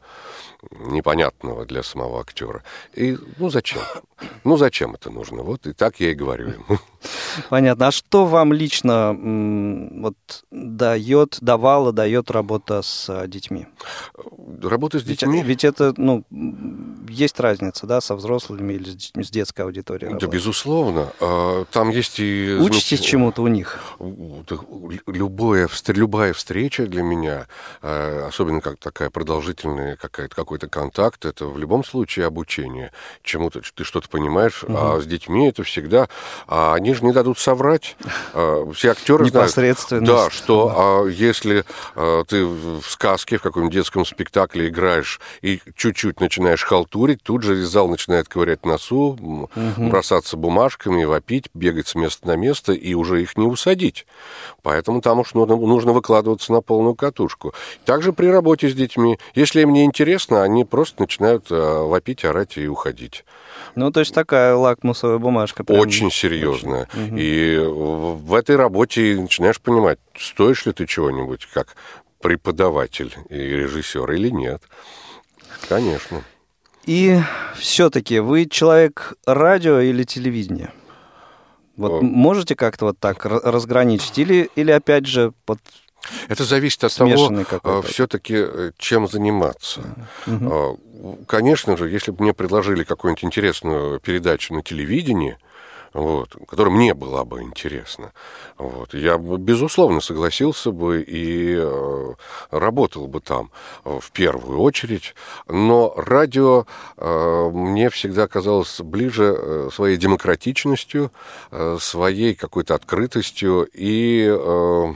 Непонятного для самого актера. И, ну, зачем? Ну, зачем это нужно? Вот и так я и говорю ему. Понятно. А что вам лично вот дает, давала, дает работа с а, детьми? Работа с Ведь, детьми... ведь это, ну, есть разница, да, со взрослыми или с, с детской аудиторией. Да, безусловно. А, Там есть и... Учитесь чему-то у них? Любое, любая встреча для меня, э, особенно как такая продолжительная какая-то, какой-то контакт, это в любом случае обучение. Чему-то ты что-то понимаешь, а с детьми это всегда... А они же не дадут соврать. А, Все актеры знают, Непосредственность. да, что а, если а, ты в сказке, в каком-нибудь детском спектакле играешь и чуть-чуть начинаешь халтурить, тут же весь зал начинает ковырять носу, м, бросаться бумажками, вопить, бегать с места на место, и уже их не усадить. Поэтому там уж нужно, нужно выкладываться на полную катушку. Также при работе с детьми. Если им не интересно, они просто начинают а, вопить, орать и уходить. Ну, то есть такая лакмусовая бумажка. прям. Очень серьезная. И в этой работе начинаешь понимать, стоишь ли ты чего-нибудь как преподаватель и режиссер или нет. Конечно. И все-таки вы человек радио или телевидения? Вот м- можете как-то вот так ра- разграничить? Или, или опять же, вот Это зависит от того, Смешанный какой-то. все-таки чем заниматься. А, Конечно же, если бы мне предложили какую-нибудь интересную передачу на телевидении, вот, которая мне была бы интересна, вот, я бы, безусловно, согласился бы и э, работал бы там э, в первую очередь. Но радио э, мне всегда казалось ближе э, своей демократичностью, э, своей какой-то открытостью и э,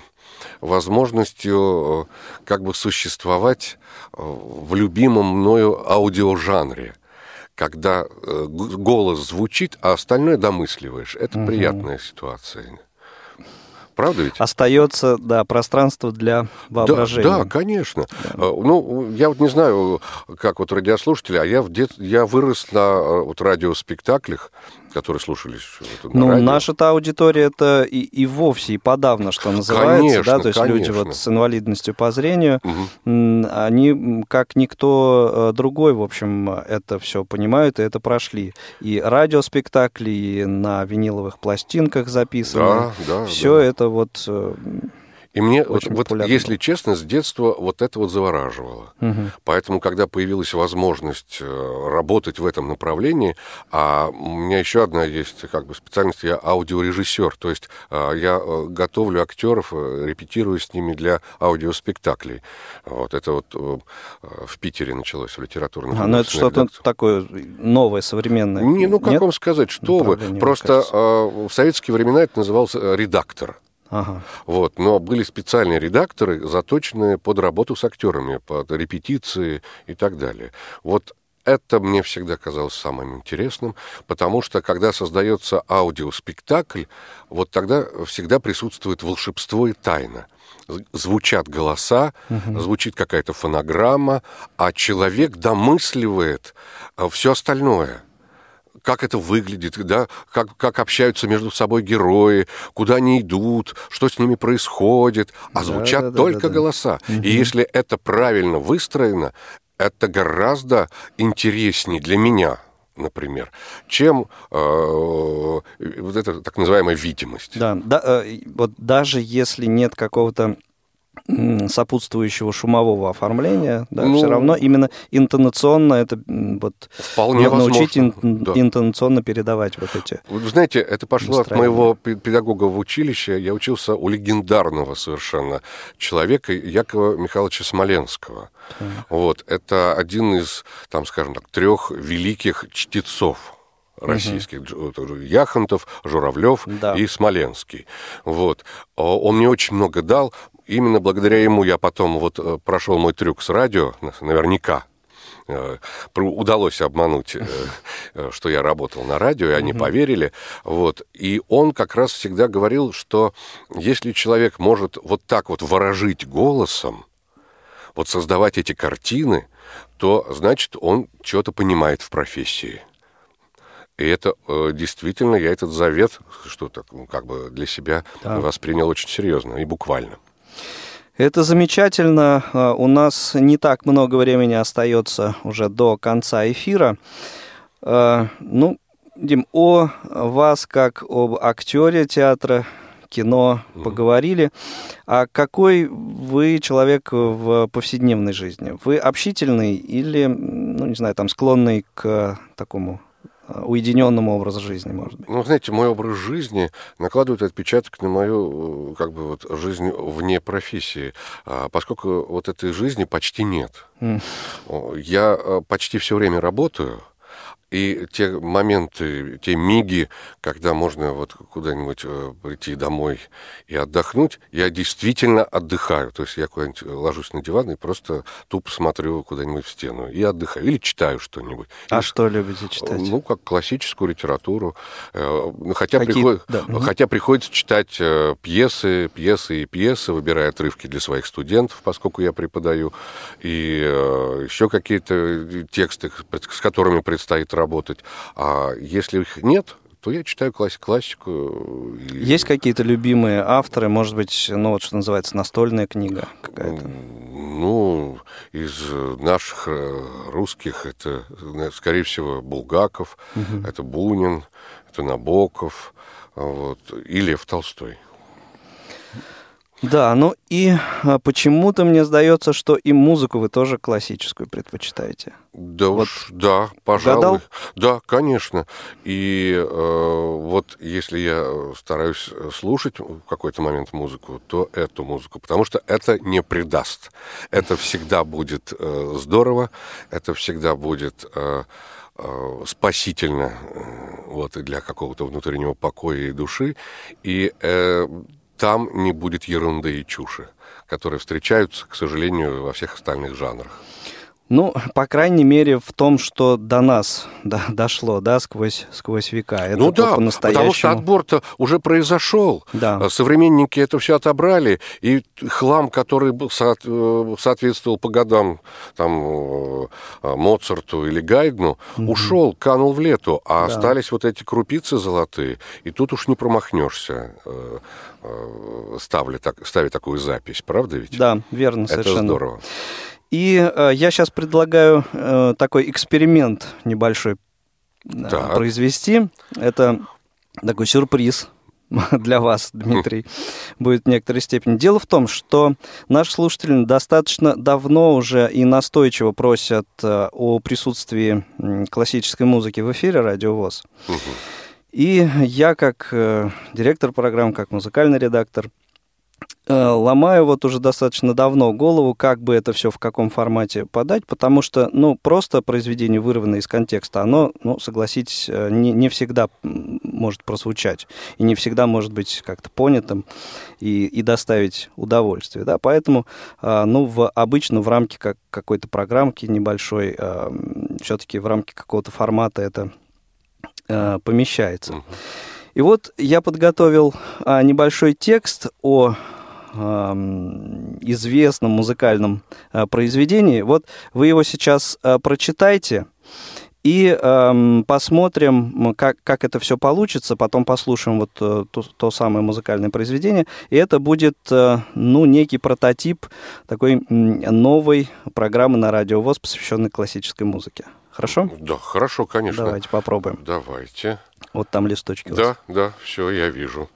возможностью э, как бы существовать э, в любимом мною аудиожанре когда э, голос звучит, а остальное домысливаешь. Это приятная ситуация. Правда ведь? остается, да, пространство для воображения? Да, да, конечно. Э, Ну, я вот не знаю, как вот радиослушатели, а я, в дет... я вырос на вот радиоспектаклях, которые слушались вот на Ну, радио. наша-то аудитория это и, и вовсе, и подавно, что называется, Конечно, да, то есть люди конечно. вот с инвалидностью по зрению, м, они, как никто э, другой, в общем, это все понимают и это прошли. И радиоспектакли, и на виниловых пластинках записаны. Да, да, Все да. это вот... И мне, вот, Очень вот популярно если честно, с детства вот это вот завораживало. мгм. Поэтому, когда появилась возможность э, работать в этом направлении, а у меня еще одна есть как бы специальность, я аудиорежиссер, то есть э, я э, готовлю актеров, репетирую с ними для аудиоспектаклей. Вот это вот в Питере началось в литературном А, ну это что-то такое новое, современное. не, ну как Нет? вам сказать, что вы? Просто в советские времена это назывался редактор. Ага. Вот, но были специальные редакторы, заточенные под работу с актерами, под репетиции и так далее. Вот это мне всегда казалось самым интересным, потому что когда создается аудиоспектакль, вот тогда всегда присутствует волшебство и тайна. Звучат голоса, звучит какая-то фонограмма, а человек домысливает все остальное как это выглядит, да, как, как общаются между собой герои, куда они идут, что с ними происходит, а звучат да, да, только да, да. голоса. И если это правильно выстроено, это гораздо интереснее для меня, например, чем э, вот эта так называемая видимость. Да, да э, вот даже если нет какого-то сопутствующего шумового оформления, да, Ну, все равно именно интонационно это вот Вполне надо научить возможно, ин- да. интонационно передавать вот эти. Вы знаете, это пошло от моего пе- педагога в училище. Я учился у легендарного совершенно человека Якова Михайловича Смоленского. Вот, это один из, там, скажем так, трех великих чтецов российских, вот, Яхонтов, Журавлев Да. и Смоленский. Вот. О, Он мне очень много дал. Именно благодаря ему я потом вот э, прошел мой трюк с радио, на- наверняка, э, удалось обмануть, <laughs> э, что я работал на радио, и они поверили. Вот. И он как раз всегда говорил, что если человек может вот так вот ворожить голосом, вот создавать эти картины, то значит он что-то понимает в профессии. И это э, действительно, я этот завет, что так, ну, как бы для себя Да. воспринял очень серьезно и буквально. Это замечательно. А, У нас не так много времени остается уже до конца эфира. А, Ну, Дим, о вас как об актере театра, кино поговорили. А какой вы человек в повседневной жизни? Вы общительный или, ну, не знаю, там, склонный к такому уединенному образу жизни, может быть? Ну, знаете, мой образ жизни накладывает отпечаток на мою, э, как бы, вот, жизнь вне профессии, А, поскольку вот этой жизни почти нет. О, Я э, почти все время работаю, и те моменты, те миги, когда можно вот куда-нибудь э, прийти домой и отдохнуть, я действительно отдыхаю. То есть я куда-нибудь ложусь на диван и просто тупо смотрю куда-нибудь в стену и отдыхаю. Или читаю что-нибудь. А Или что любите читать? ну, как классическую литературу. Э, Хотя, Какие- приход- да, хотя приходится читать э, пьесы, пьесы и пьесы, выбирая отрывки для своих студентов, поскольку я преподаю, и э, еще какие-то тексты, с которыми предстоит работать. А если их нет, то я читаю класс- классику. и- Есть какие-то любимые авторы, может быть, ну вот что называется настольная книга какая-то? Ну, из э, наших э, русских это, э, скорее всего, Булгаков, это Бунин, это Набоков, вот, и Лев Толстой. Да, ну и а, почему-то мне сдается, что и музыку вы тоже классическую предпочитаете. Да Вот уж, да, пожалуй. угадал? Да, конечно. И э, вот если я стараюсь слушать в какой-то момент музыку, то эту музыку, потому что это не предаст. Это всегда будет э, здорово, это всегда будет э, э, спасительно э, вот, и для какого-то внутреннего покоя и души. И э, там не будет ерунды и чуши, которые встречаются, к сожалению, во всех остальных жанрах. Ну, по крайней мере, в том, что до нас да, <laughs> дошло, да, сквозь, сквозь века. Это ну да, потому что отбор-то уже произошел. Да. А Современники это все отобрали, и хлам, который э, соответствовал по годам там, э, Моцарту или Гайдну, ушел, канул в лету, а Да. остались вот эти крупицы золотые, и тут уж не промахнешься, э, ставля так, ставя такую запись, правда ведь? Да, верно, Это совершенно. здорово. И э, я сейчас предлагаю э, такой эксперимент небольшой э, Так. произвести. Это такой сюрприз <laughs> для вас, Дмитрий, будет в некоторой степени. Дело в том, что наши слушатели достаточно давно уже и настойчиво просят э, о присутствии классической музыки в эфире Радио ВОЗ. И я, как э, директор программы, как музыкальный редактор, ломаю вот уже достаточно давно голову, как бы это все в каком формате подать, потому что, ну, просто произведение, вырванное из контекста, оно, ну, согласитесь, э, не, не всегда может прозвучать и не всегда может быть как-то понятым и, и доставить удовольствие, да, поэтому, э, ну, в, обычно в рамке как, какой-то программки небольшой, все-таки в рамке какого-то формата это э, помещается. И вот я подготовил а, небольшой текст о известном музыкальном а, произведении. Вот вы его сейчас а, прочитайте и посмотрим, как, как это все получится. Потом послушаем вот э, то, то самое музыкальное произведение. И это будет, э, ну, некий прототип такой новой программы на Радио ВОЗ, посвященной классической музыке. Хорошо? Да, хорошо, конечно. Давайте попробуем. Давайте. Вот там листочки. Да, да, все, я вижу.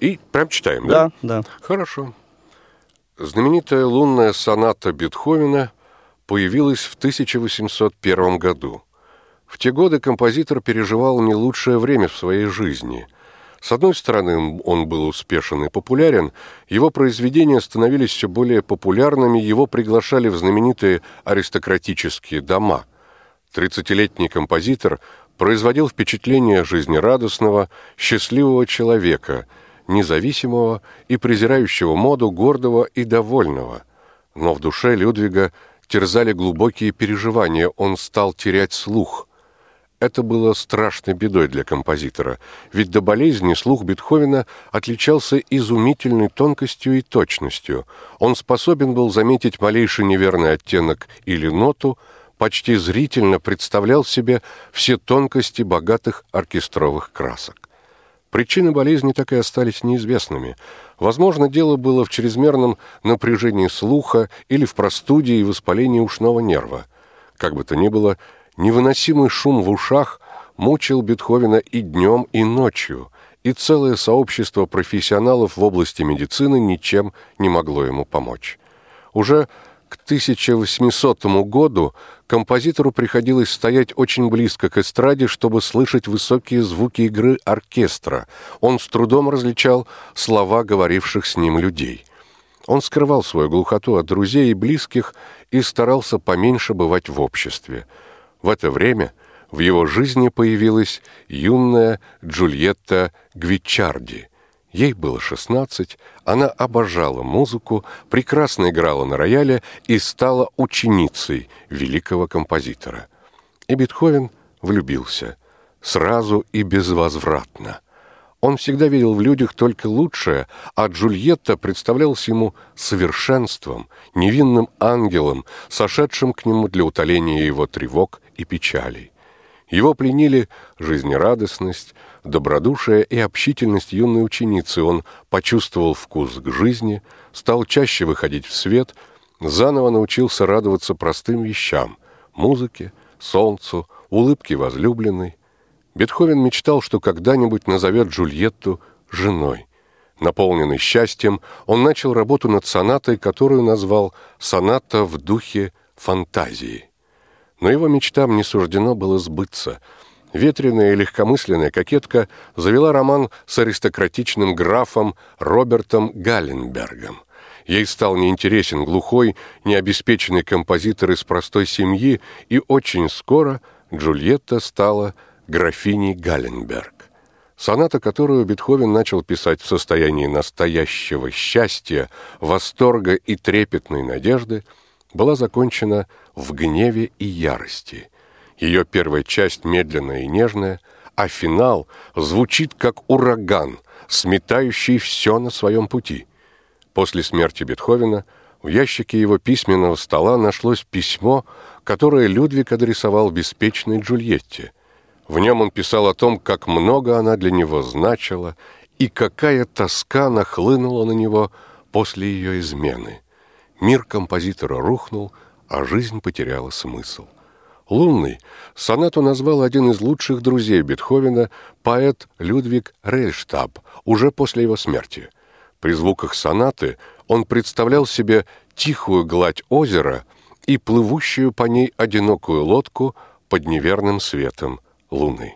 И прям читаем, да? Да, да. Хорошо. Знаменитая лунная соната Бетховена появилась в 1801 году. В те годы композитор переживал не лучшее время в своей жизни. С одной стороны, он был успешен и популярен, его произведения становились все более популярными, его приглашали в знаменитые аристократические дома. Тридцатилетний композитор производил впечатление жизнерадостного, счастливого человека, независимого и презирающего моду, гордого и довольного. Но в душе Людвига терзали глубокие переживания, он стал терять слух. Это было страшной бедой для композитора, ведь до болезни слух Бетховена отличался изумительной тонкостью и точностью. Он способен был заметить малейший неверный оттенок или ноту, почти зрительно представлял себе все тонкости богатых оркестровых красок. Причины болезни так и остались неизвестными. Возможно, дело было в чрезмерном напряжении слуха или в простуде и воспалении ушного нерва. Как бы то ни было, невыносимый шум в ушах мучил Бетховена и днем, и ночью, и целое сообщество профессионалов в области медицины ничем не могло ему помочь. Уже к 1800 году композитору приходилось стоять очень близко к эстраде, чтобы слышать высокие звуки игры оркестра. Он с трудом различал слова говоривших с ним людей. Он скрывал свою глухоту от друзей и близких и старался поменьше бывать в обществе. В это время в его жизни появилась юная Джульетта Гвичарди – Ей было 16, она обожала музыку, прекрасно играла на рояле и стала ученицей великого композитора. И Бетховен влюбился, сразу и безвозвратно. Он всегда видел в людях только лучшее, а Джульетта представлялась ему совершенством, невинным ангелом, сошедшим к нему для утоления его тревог и печалей. Его пленили жизнерадостность, добродушие и общительность юной ученицы. Он почувствовал вкус к жизни, стал чаще выходить в свет, заново научился радоваться простым вещам – музыке, солнцу, улыбке возлюбленной. Бетховен мечтал, что когда-нибудь назовет Джульетту женой. Наполненный счастьем, он начал работу над сонатой, которую назвал «Соната в духе фантазии». Но его мечтам не суждено было сбыться. Ветреная и легкомысленная кокетка завела роман с аристократичным графом Робертом Галленбергом. Ей стал неинтересен глухой, необеспеченный композитор из простой семьи, и очень скоро Джульетта стала графиней Галленберг. Соната, которую Бетховен начал писать в состоянии настоящего счастья, восторга и трепетной надежды, была закончена в гневе и ярости. Ее первая часть медленная и нежная, а финал звучит как ураган, сметающий все на своем пути. После смерти Бетховена в ящике его письменного стола нашлось письмо, которое Людвиг адресовал беспечной Джульетте. В нем он писал о том, как много она для него значила и какая тоска нахлынула на него после ее измены. Мир композитора рухнул – а жизнь потеряла смысл. «Лунный» сонату назвал один из лучших друзей Бетховена, поэт Людвиг Рейштаб, уже после его смерти. При звуках сонаты он представлял себе тихую гладь озера и плывущую по ней одинокую лодку под неверным светом луны.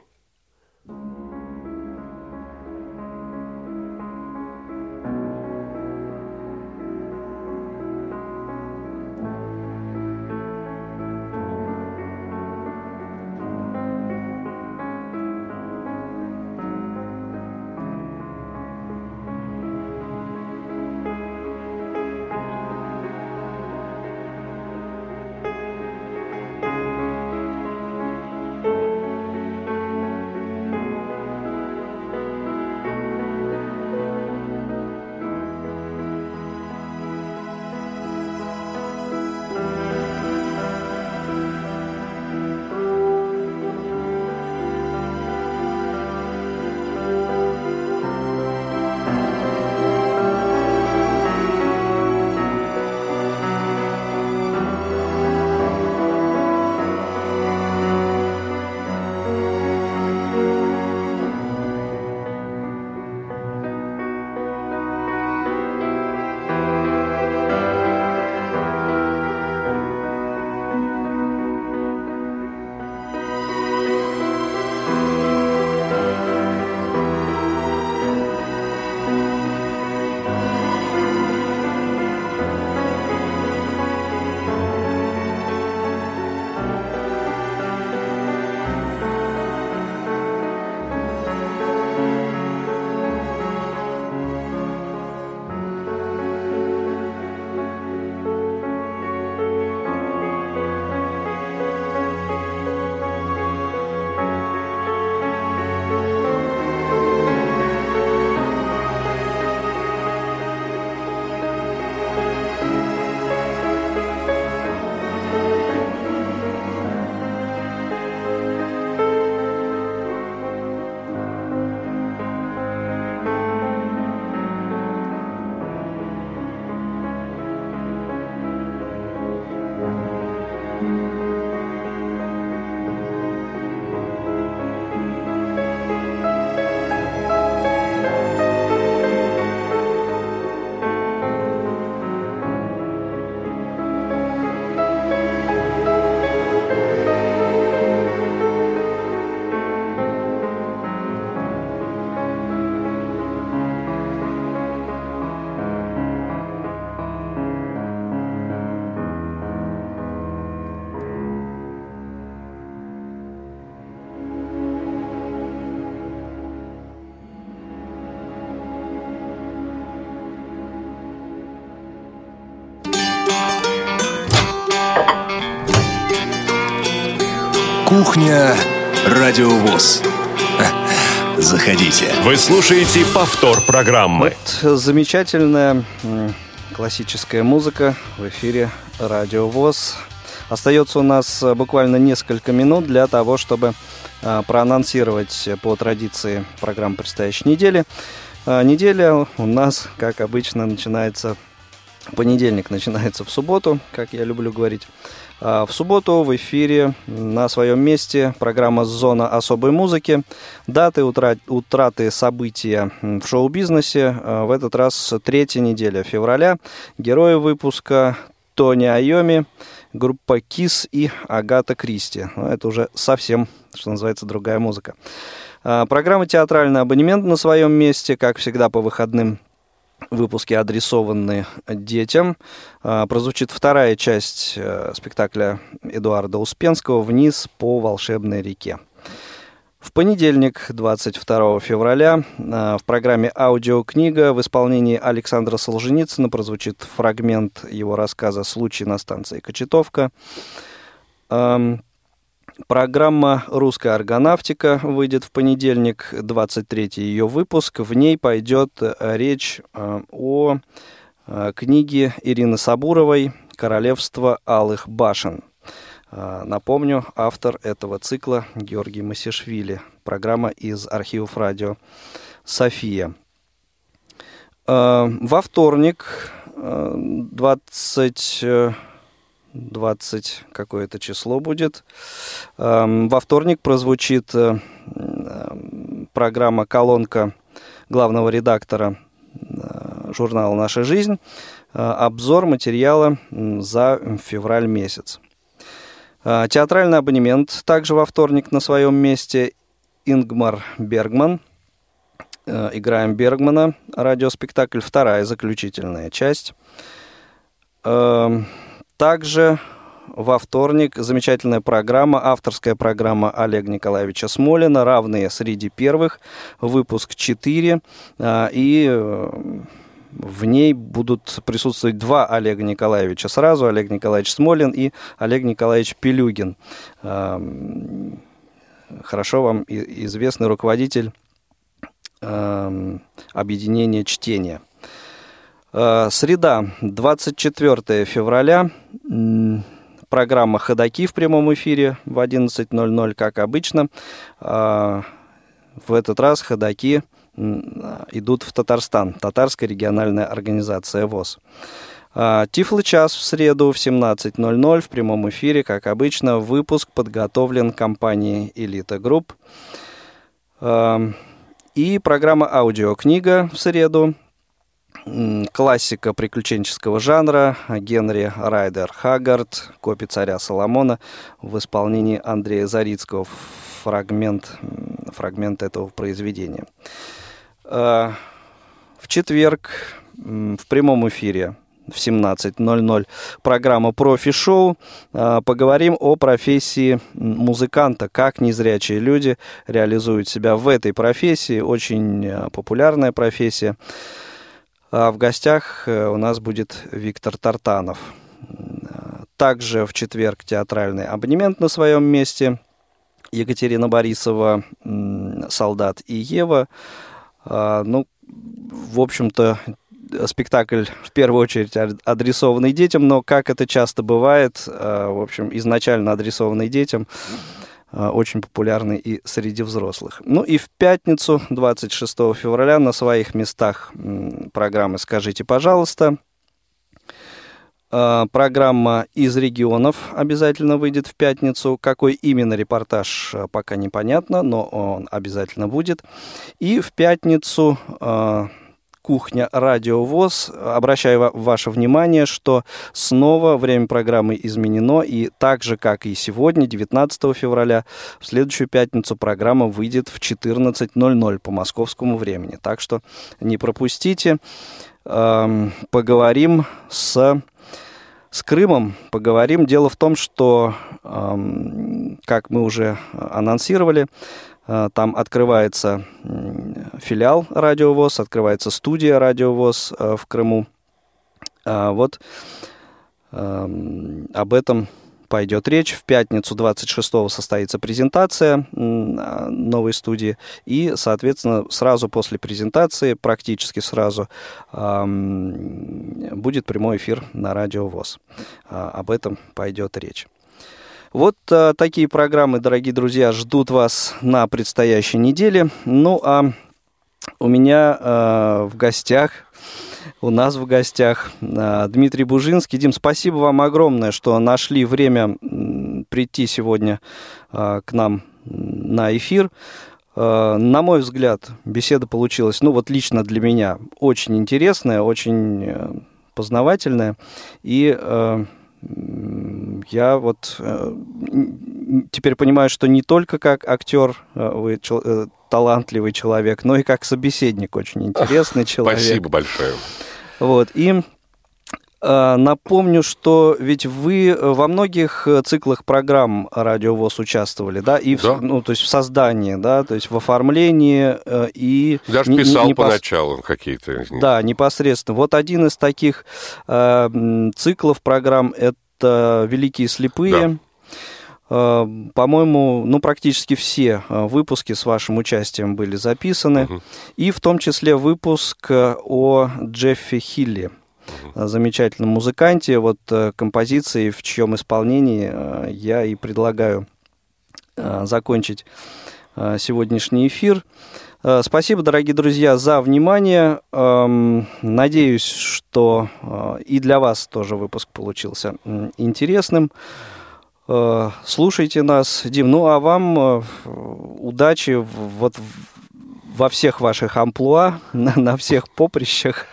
Кухня Радиовоз. <laughs> Заходите. Вы слушаете повтор программы. Вот замечательная классическая музыка в эфире Радио ВОЗ. Остается у нас э, буквально несколько минут для того, чтобы э, проанонсировать по традиции программу предстоящей недели. Э, Неделя у нас, как обычно, начинается Понедельник начинается в субботу, как я люблю говорить. А В субботу в эфире на своем месте программа «Зона особой музыки». Даты утра- утраты события в шоу-бизнесе. А В этот раз третья неделя февраля. Герои выпуска Тони Айоми, группа КИС и Агата Кристи. Ну, Это уже совсем, что называется, другая музыка. А, Программа «Театральный абонемент» на своем месте, как всегда, по выходным выпуски адресованы детям. А, Прозвучит вторая часть э, спектакля Эдуарда Успенского «Вниз по волшебной реке». В понедельник, 22 февраля, а, в программе «Аудиокнига» в исполнении Александра Солженицына прозвучит фрагмент его рассказа «Случай на станции Кочетовка». Ам, Программа «Русская аргонавтика» выйдет в понедельник, 23 ее выпуск. В ней пойдет э, речь э, о э, книге Ирины Сабуровой «Королевство алых башен». Напомню, автор этого цикла Георгий Масишвили. Программа из архивов радио «София». Во вторник, э, 20... э, 20 какое-то число будет. Эм, Во вторник прозвучит э, м, программа «Колонка» главного редактора э, журнала «Наша жизнь». Э, Обзор материала за февраль месяц. Театральный абонемент также во вторник на своем месте. Ингмар Бергман. Играем Бергмана. Радиоспектакль. Вторая заключительная часть. Также во вторник замечательная программа, авторская программа Олега Николаевича Смолина, равные среди первых, выпуск 4. а, И э, в ней будут присутствовать два Олега Николаевича сразу, Олег Николаевич Смолин и Олег Николаевич Пелюгин. Ам, Хорошо вам известный руководитель ам, объединения чтения. Э, Среда, 24 февраля. Программа «Ходоки» в прямом эфире в 11.00, как обычно. А, В этот раз «Ходоки» идут в Татарстан, Татарская региональная организация ВОС. А, Тифлый час в среду в 17.00 в прямом эфире, как обычно. Выпуск подготовлен компанией «Элита Групп». Ам, И программа «Аудиокнига» в среду классика приключенческого жанра Генри Райдер Хаггард «Копи царя Соломона» в исполнении Андрея Зарицкого. Фрагмент, фрагмент этого произведения. Э, В четверг в прямом эфире в 17.00 программа «Профи-шоу». Э, Поговорим о профессии музыканта, как незрячие люди реализуют себя в этой профессии. Очень э, популярная профессия. А в гостях э, у нас будет Виктор Тартанов. Также в четверг театральный абонемент на своем месте. Екатерина Борисова, Солдат и Ева. А, Ну, в общем-то, спектакль в первую очередь ад- адресованный детям, но как это часто бывает, а, в общем, изначально адресованный детям, очень популярный и среди взрослых. Ну и в пятницу, 26 февраля, на своих местах программы «Скажите, пожалуйста». А, Программа из регионов обязательно выйдет в пятницу. Какой именно репортаж, а, пока непонятно, но он обязательно будет. И в пятницу кухня Радио ВОЗ. Обращаю ва- ваше внимание, что снова время программы изменено, и так же, как и сегодня, 19 февраля, в следующую пятницу программа выйдет в 14.00 по московскому времени. Так что не пропустите. Эм, Поговорим с с Крымом поговорим. Дело в том, что, эм, как мы уже анонсировали, э, там открывается филиал Радиовоз, открывается студия Радиовоз э, в Крыму. А Вот эм, об этом пойдет речь. В пятницу 26-го состоится презентация а, новой студии. И, соответственно, сразу после презентации, практически сразу, будет прямой эфир на Радио ВОЗ. А, Об этом пойдет речь. Вот а, такие программы, дорогие друзья, ждут вас на предстоящей неделе. Ну, а у меня а, в гостях, у нас в гостях а, Дмитрий Бужинский. Дим, спасибо вам огромное, что нашли время прийти сегодня а, к нам на эфир. А, На мой взгляд, беседа получилась, ну вот лично для меня, очень интересная, очень э, познавательная. И э, я вот э, теперь понимаю, что не только как актер э, вы чел- э, талантливый человек, но и как собеседник очень интересный <laughs> человек. Спасибо большое. Вот, и напомню, что ведь вы во многих э, циклах программ Радио ВОЗ участвовали, да, и в, Да. ну, то есть в создании, да, то есть в оформлении э, и... Даже не- не- писал непос- поначалу какие-то. Да, непосредственно. Вот один из таких э, циклов программ это «Великие слепые». Э, По-моему, ну, практически все э, выпуски с вашим участием были записаны. Мгм. И в том числе выпуск э, о Джеффе Хилли, э, замечательном музыканте, вот э, композиции, в чьем исполнении э, я и предлагаю э, закончить сегодняшний эфир. Спасибо, дорогие друзья, за внимание. Эм, Надеюсь, что и для вас тоже выпуск получился интересным. Слушайте нас, Дим. Ну, а вам удачи вот во всех ваших амплуа, <laughs> на, на всех поприщах,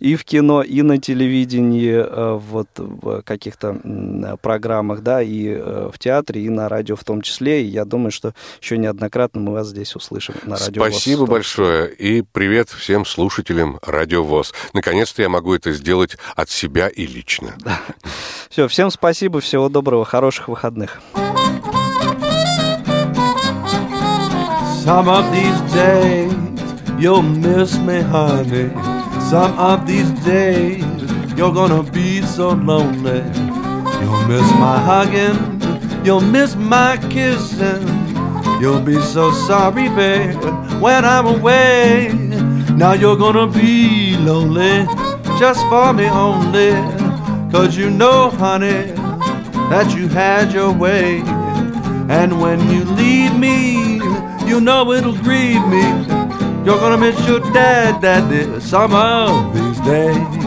и в кино, и на телевидении, э, вот в каких-то программах, да, и э, в театре, и на радио в том числе. И я думаю, что еще неоднократно мы вас здесь услышим на радио. Спасибо большое и привет всем слушателям Радио ВОЗ. Наконец-то я могу это сделать от себя и лично. <laughs> Все, всем спасибо, всего доброго, хороших выходных. Some of these days you'll miss me, honey. Some of these days you're gonna be so lonely. You'll miss my hugging, you'll miss my kissing. You'll be so sorry, babe, when I'm away. Now you're gonna be lonely just for me only. Cause you know, honey, that you had your way. And when you leave me, you know it'll grieve me. You're gonna miss your dad, daddy, some of these days.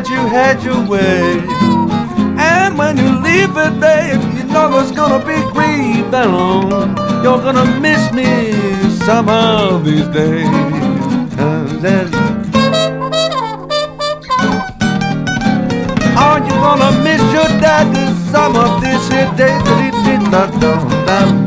That you had your way. And when you leave it, babe, you know there's gonna be grief alone. You're gonna miss me some of these days. Are you gonna miss your daddy some of these here days that he did not know?